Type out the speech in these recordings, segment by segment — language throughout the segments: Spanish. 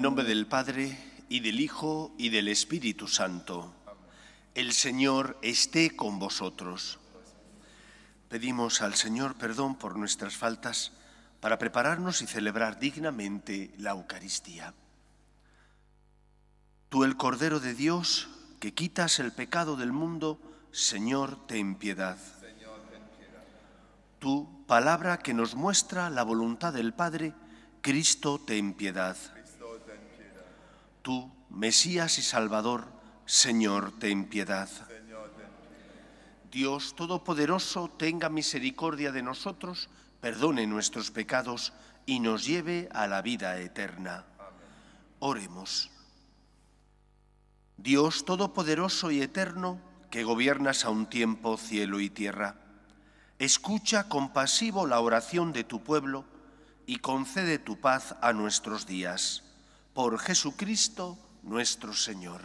En nombre del Padre, y del Hijo, y del Espíritu Santo. El Señor esté con vosotros. Pedimos al Señor perdón por nuestras faltas para prepararnos y celebrar dignamente la Eucaristía. Tú, el Cordero de Dios, que quitas el pecado del mundo, Señor, ten piedad. Tú, palabra que nos muestra la voluntad del Padre, Cristo, ten piedad. Tú, Mesías y Salvador, Señor, ten piedad. Dios Todopoderoso, tenga misericordia de nosotros, perdone nuestros pecados y nos lleve a la vida eterna. Oremos. Dios Todopoderoso y Eterno, que gobiernas a un tiempo cielo y tierra, escucha compasivo la oración de tu pueblo y concede tu paz a nuestros días. Por Jesucristo nuestro Señor.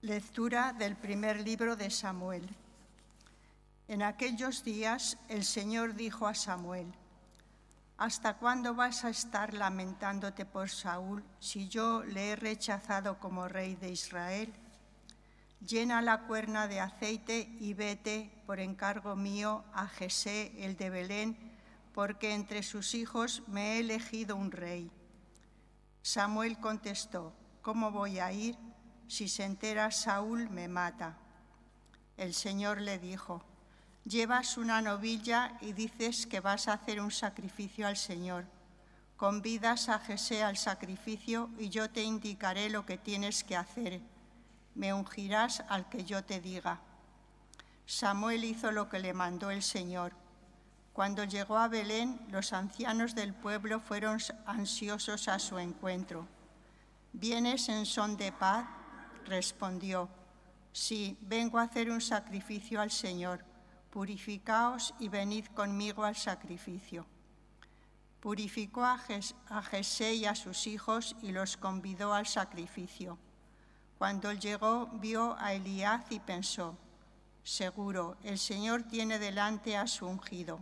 Lectura del primer libro de Samuel. En aquellos días el Señor dijo a Samuel, ¿Hasta cuándo vas a estar lamentándote por Saúl si yo le he rechazado como rey de Israel? Llena la cuerna de aceite y vete por encargo mío a Jesé, el de Belén, porque entre sus hijos me he elegido un rey. Samuel contestó, ¿cómo voy a ir? Si se entera Saúl me mata. El Señor le dijo, Llevas una novilla y dices que vas a hacer un sacrificio al Señor. Convidas a Jesé al sacrificio y yo te indicaré lo que tienes que hacer. Me ungirás al que yo te diga. Samuel hizo lo que le mandó el Señor. Cuando llegó a Belén, los ancianos del pueblo fueron ansiosos a su encuentro. ¿Vienes en son de paz? Respondió, sí, vengo a hacer un sacrificio al Señor purificaos y venid conmigo al sacrificio. Purificó a, Jesé y a sus hijos y los convidó al sacrificio. Cuando llegó, vio a Eliaz y pensó, seguro, el Señor tiene delante a su ungido.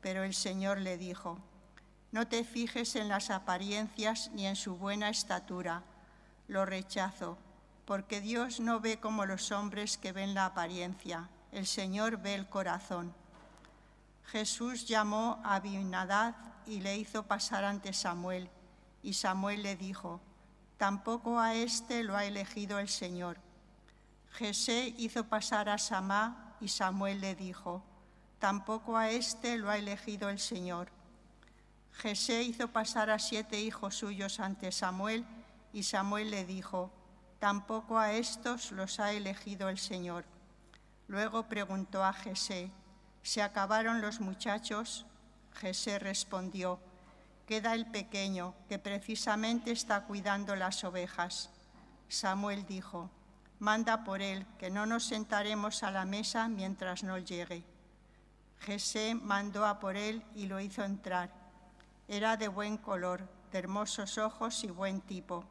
Pero el Señor le dijo, no te fijes en las apariencias ni en su buena estatura, lo rechazo, porque Dios no ve como los hombres que ven la apariencia el Señor ve el corazón. Jesús llamó a Abinadad y le hizo pasar ante Samuel, y Samuel le dijo, tampoco a éste lo ha elegido el Señor. Jesé hizo pasar a Samá, y Samuel le dijo, tampoco a éste lo ha elegido el Señor. Jesé hizo pasar a siete hijos suyos ante Samuel, y Samuel le dijo, tampoco a estos los ha elegido el Señor. Luego preguntó a Jesé, ¿se acabaron los muchachos? Jesé respondió, queda el pequeño, que precisamente está cuidando las ovejas. Samuel dijo, manda por él, que no nos sentaremos a la mesa mientras no llegue. Jesé mandó a por él y lo hizo entrar. Era de buen color, de hermosos ojos y buen tipo.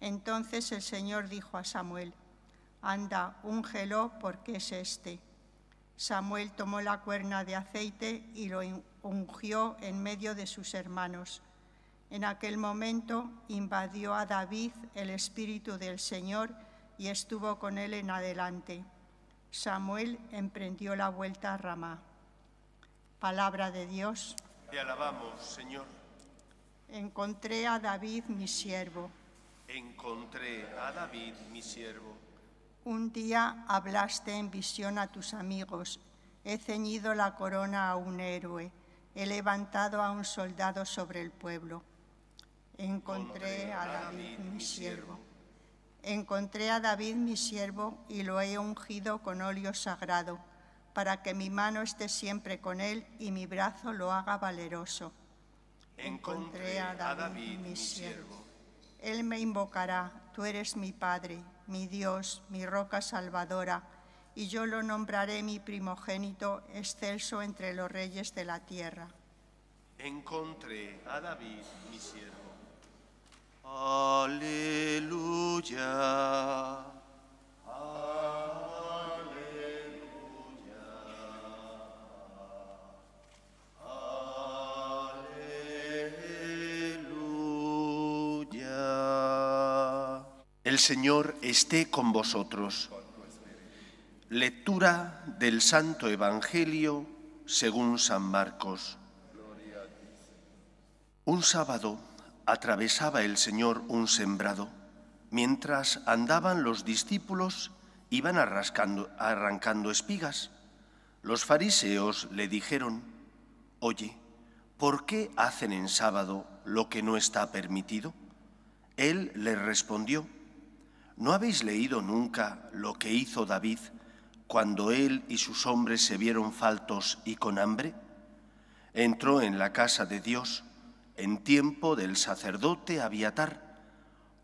Entonces el Señor dijo a Samuel, Anda, úngelo porque es este. Samuel tomó la cuerna de aceite y lo ungió en medio de sus hermanos. En aquel momento invadió a David el Espíritu del Señor y estuvo con él en adelante. Samuel emprendió la vuelta a Ramá. Palabra de Dios. Te alabamos, Señor. Encontré a David, mi siervo. Encontré a David, mi siervo un día hablaste en visión a tus amigos, he ceñido la corona a un héroe, he levantado a un soldado sobre el pueblo. Encontré a David mi siervo. Encontré a David mi siervo y lo he ungido con óleo sagrado, para que mi mano esté siempre con él y mi brazo lo haga valeroso. Encontré a David mi siervo. Él me invocará, tú eres mi Padre, mi Dios, mi roca salvadora, y yo lo nombraré mi primogénito, excelso entre los reyes de la tierra. Encontré a David, mi siervo. Aleluya. El Señor esté con vosotros. Lectura del Santo Evangelio según San Marcos. Un sábado atravesaba el Señor un sembrado. Mientras andaban los discípulos, iban arrancando espigas. Los fariseos le dijeron, Oye, ¿por qué hacen en sábado lo que no está permitido? Él les respondió, ¿no habéis leído nunca lo que hizo David cuando él y sus hombres se vieron faltos y con hambre? Entró en la casa de Dios en tiempo del sacerdote Abiatar,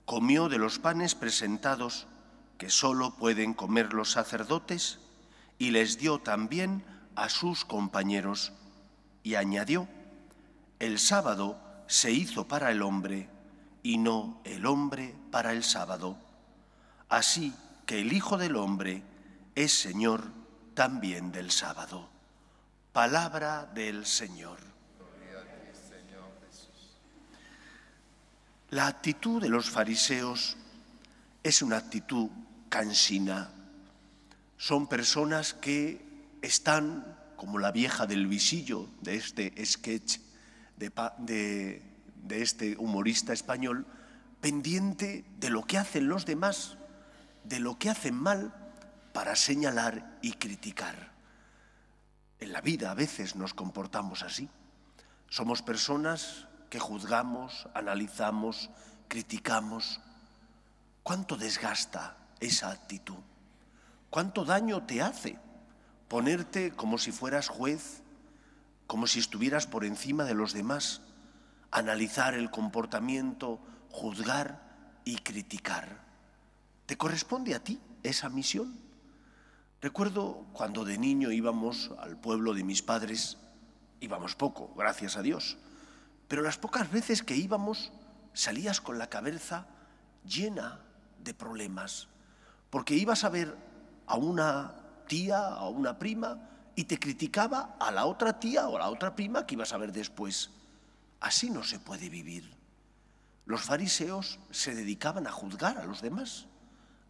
comió de los panes presentados que sólo pueden comer los sacerdotes y les dio también a sus compañeros y añadió, el sábado se hizo para el hombre y no el hombre para el sábado. Así que el Hijo del Hombre es Señor también del sábado. Palabra del Señor. La actitud de los fariseos es una actitud cansina. Son personas que están, como la vieja del visillo de este sketch de, de este humorista español, pendiente de lo que hacen los demás, de lo que hacen mal, para señalar y criticar. En la vida a veces nos comportamos así. Somos personas que juzgamos, analizamos, criticamos. ¿Cuánto desgasta esa actitud? ¿Cuánto daño te hace ponerte como si fueras juez, como si estuvieras por encima de los demás, analizar el comportamiento, juzgar y criticar? ¿Te corresponde a ti esa misión? Recuerdo cuando de niño íbamos al pueblo de mis padres, íbamos poco, gracias a Dios, pero las pocas veces que íbamos salías con la cabeza llena de problemas, porque ibas a ver a una tía, a una prima, y te criticaba a la otra tía o a la otra prima que ibas a ver después. Así no se puede vivir. Los fariseos se dedicaban a juzgar a los demás,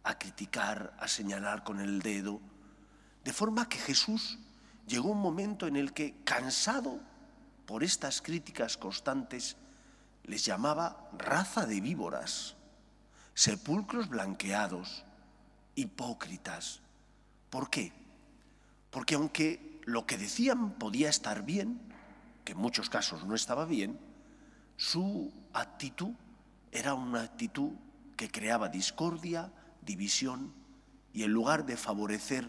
a criticar, a señalar con el dedo, de forma que Jesús llegó un momento en el que, cansado por estas críticas constantes, les llamaba raza de víboras, sepulcros blanqueados, hipócritas. ¿Por qué? Porque aunque lo que decían podía estar bien, que en muchos casos no estaba bien, su actitud era una actitud que creaba discordia, división, y en lugar de favorecer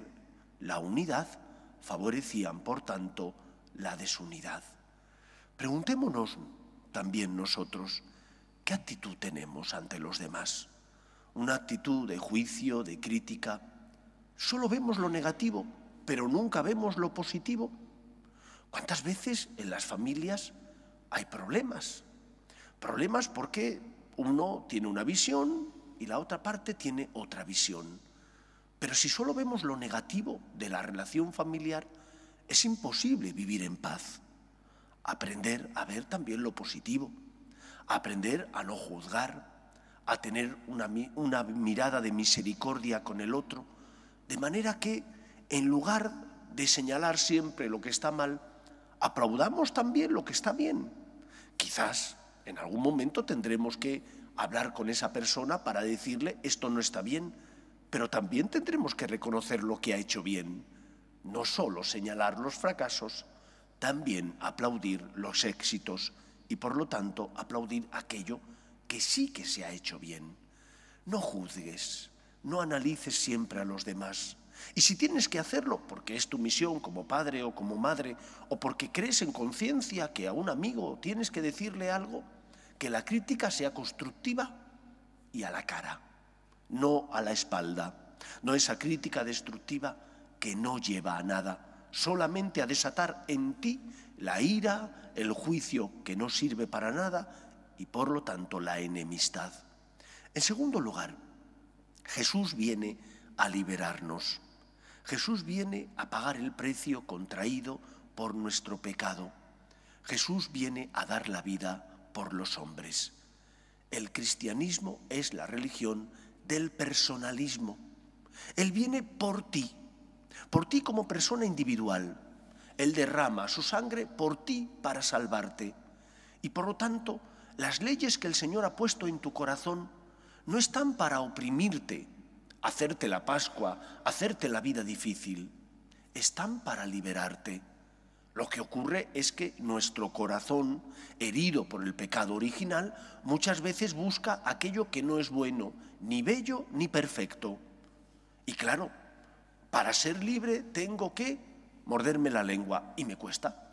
la unidad, favorecían, por tanto, la desunidad. Preguntémonos también nosotros, ¿qué actitud tenemos ante los demás? ¿Una actitud de juicio, de crítica? Solo vemos lo negativo, pero nunca vemos lo positivo. ¿Cuántas veces en las familias hay problemas? Problemas porque uno tiene una visión y la otra parte tiene otra visión. Pero si solo vemos lo negativo de la relación familiar, es imposible vivir en paz. Aprender a ver también lo positivo, aprender a no juzgar, a tener una, una mirada de misericordia con el otro, de manera que en lugar de señalar siempre lo que está mal, aplaudamos también lo que está bien. Quizás en algún momento tendremos que hablar con esa persona para decirle esto no está bien, pero también tendremos que reconocer lo que ha hecho bien, no solo señalar los fracasos, también aplaudir los éxitos y por lo tanto aplaudir aquello que sí que se ha hecho bien. No juzgues, no analices siempre a los demás. Y si tienes que hacerlo porque es tu misión como padre o como madre, o porque crees en conciencia que a un amigo tienes que decirle algo, que la crítica sea constructiva y a la cara, no a la espalda. No esa crítica destructiva que no lleva a nada, solamente a desatar en ti la ira, el juicio que no sirve para nada y por lo tanto la enemistad. En segundo lugar, Jesús viene a liberarnos. Jesús viene a pagar el precio contraído por nuestro pecado. Jesús viene a dar la vida por los hombres. El cristianismo es la religión del personalismo. Él viene por ti, por ti como persona individual. Él derrama su sangre por ti para salvarte. Y por lo tanto, las leyes que el Señor ha puesto en tu corazón no están para oprimirte, hacerte la Pascua, hacerte la vida difícil. Están para liberarte. Lo que ocurre es que nuestro corazón, herido por el pecado original, muchas veces busca aquello que no es bueno, ni bello ni perfecto. Y claro, para ser libre tengo que morderme la lengua y me cuesta.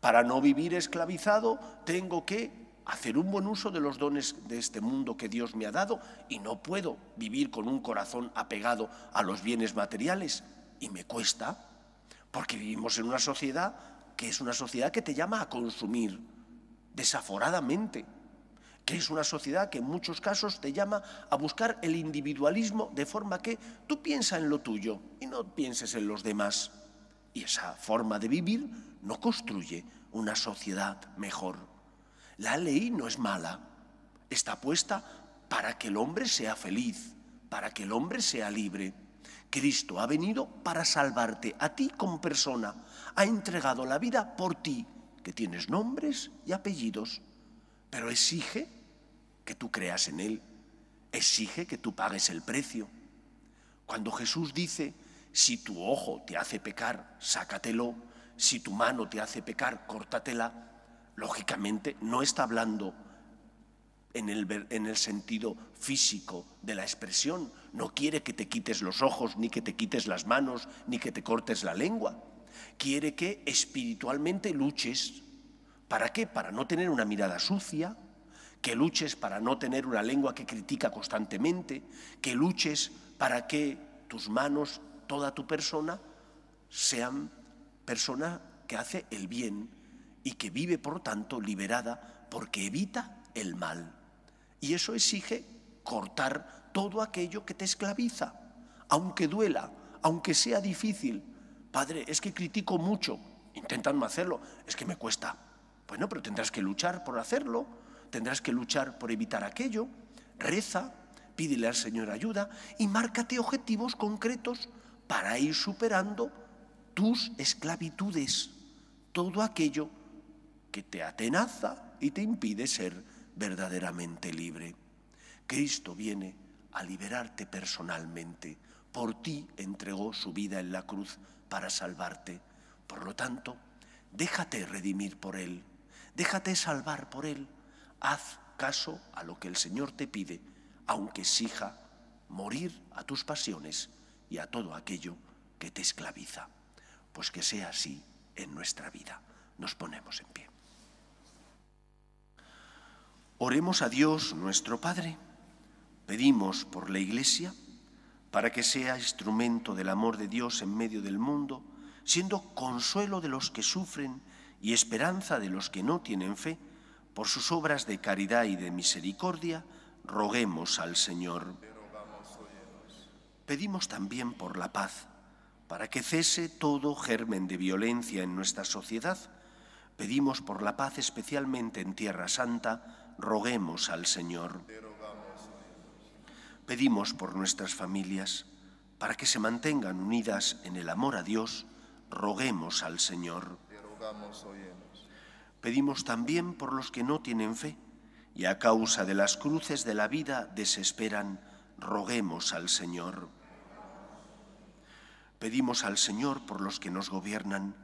Para no vivir esclavizado tengo que hacer un buen uso de los dones de este mundo que Dios me ha dado y no puedo vivir con un corazón apegado a los bienes materiales y me cuesta porque vivimos en una sociedad que es una sociedad que te llama a consumir desaforadamente, que es una sociedad que en muchos casos te llama a buscar el individualismo de forma que tú piensas en lo tuyo y no pienses en los demás. Y esa forma de vivir no construye una sociedad mejor. La ley no es mala, está puesta para que el hombre sea feliz, para que el hombre sea libre. Cristo ha venido para salvarte a ti como persona, ha entregado la vida por ti, que tienes nombres y apellidos, pero exige que tú creas en Él, exige que tú pagues el precio. Cuando Jesús dice, si tu ojo te hace pecar, sácatelo, si tu mano te hace pecar, córtatela, lógicamente no está hablando en el, en el, sentido físico de la expresión. No quiere que te quites los ojos, ni que te quites las manos, ni que te cortes la lengua. Quiere que espiritualmente luches. ¿Para qué? Para no tener una mirada sucia, que luches para no tener una lengua que critica constantemente, que luches para que tus manos, toda tu persona, sean persona que hace el bien y que vive, por tanto, liberada porque evita el mal. Y eso exige cortar todo aquello que te esclaviza, aunque duela, aunque sea difícil. Padre, es que critico mucho, intentando hacerlo, es que me cuesta. Bueno, pero tendrás que luchar por hacerlo, tendrás que luchar por evitar aquello, reza, pídele al Señor ayuda y márcate objetivos concretos para ir superando tus esclavitudes, todo aquello que te atenaza y te impide ser verdaderamente libre. Cristo viene a liberarte personalmente. Por ti entregó su vida en la cruz para salvarte. Por lo tanto, déjate redimir por Él, déjate salvar por Él. Haz caso a lo que el Señor te pide, aunque exija morir a tus pasiones y a todo aquello que te esclaviza. Pues que sea así en nuestra vida. Nos ponemos en pie. Oremos a Dios nuestro Padre. Pedimos por la Iglesia para que sea instrumento del amor de Dios en medio del mundo, siendo consuelo de los que sufren y esperanza de los que no tienen fe, por sus obras de caridad y de misericordia, roguemos al Señor. Pedimos también por la paz para que cese todo germen de violencia en nuestra sociedad. Pedimos por la paz especialmente en Tierra Santa, roguemos al Señor. Pedimos por nuestras familias, para que se mantengan unidas en el amor a Dios, roguemos al Señor. Pedimos también por los que no tienen fe y a causa de las cruces de la vida desesperan, roguemos al Señor. Pedimos al Señor por los que nos gobiernan,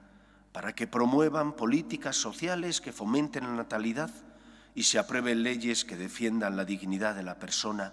para que promuevan políticas sociales que fomenten la natalidad y se aprueben leyes que defiendan la dignidad de la persona,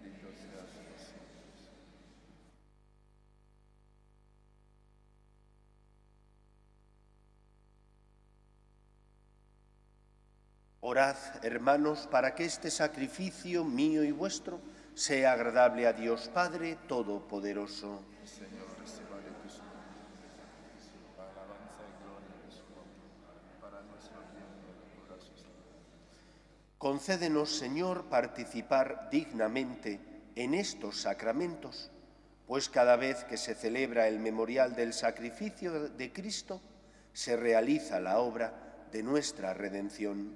Orad, hermanos, para que este sacrificio mío y vuestro sea agradable a Dios Padre Todopoderoso. Señor. Concédenos, Señor, participar dignamente en estos sacramentos, pues cada vez que se celebra el memorial del sacrificio de Cristo, se realiza la obra de nuestra redención.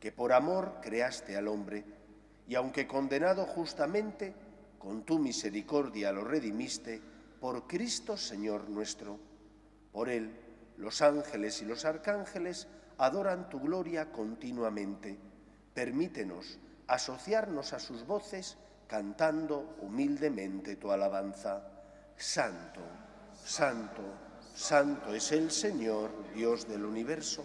que por amor creaste al hombre, y aunque condenado justamente, con tu misericordia lo redimiste, por Cristo Señor nuestro. Por él, los ángeles y los arcángeles adoran tu gloria continuamente. Permítenos asociarnos a sus voces cantando humildemente tu alabanza. Santo, santo, santo es el Señor, Dios del universo.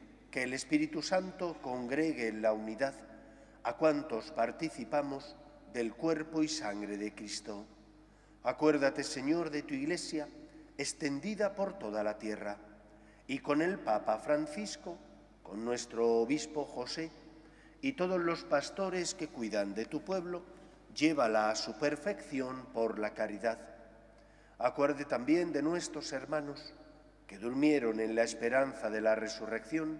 que el Espíritu Santo congregue en la unidad a cuantos participamos del cuerpo y sangre de Cristo. Acuérdate, Señor, de tu Iglesia, extendida por toda la tierra, y con el Papa Francisco, con nuestro obispo José, y todos los pastores que cuidan de tu pueblo, llévala a su perfección por la caridad. Acuerde también de nuestros hermanos que durmieron en la esperanza de la resurrección,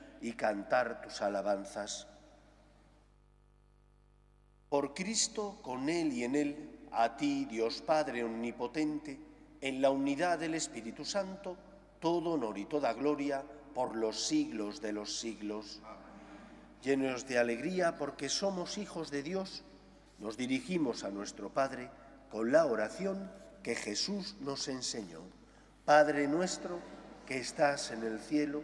y cantar tus alabanzas. Por Cristo, con Él y en Él, a ti, Dios Padre Omnipotente, en la unidad del Espíritu Santo, todo honor y toda gloria por los siglos de los siglos. Llenos de alegría porque somos hijos de Dios, nos dirigimos a nuestro Padre con la oración que Jesús nos enseñó. Padre nuestro que estás en el cielo,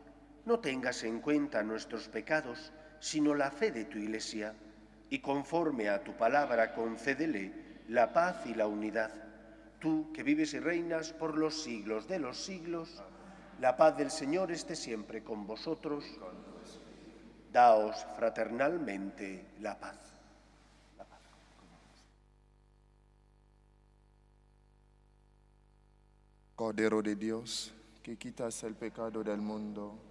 no tengas en cuenta nuestros pecados, sino la fe de tu Iglesia, y conforme a tu palabra concédele la paz y la unidad. Tú que vives y reinas por los siglos de los siglos, la paz del Señor esté siempre con vosotros. Daos fraternalmente la paz. Cordero de Dios, que quitas el pecado del mundo,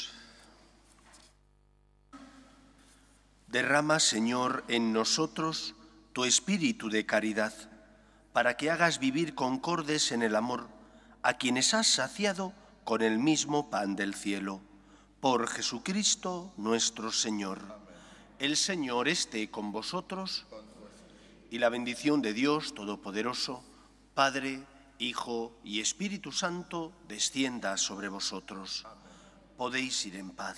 Derrama, Señor, en nosotros tu espíritu de caridad, para que hagas vivir concordes en el amor a quienes has saciado con el mismo pan del cielo. Por Jesucristo nuestro Señor. El Señor esté con vosotros y la bendición de Dios Todopoderoso, Padre, Hijo y Espíritu Santo, descienda sobre vosotros podéis ir en paz.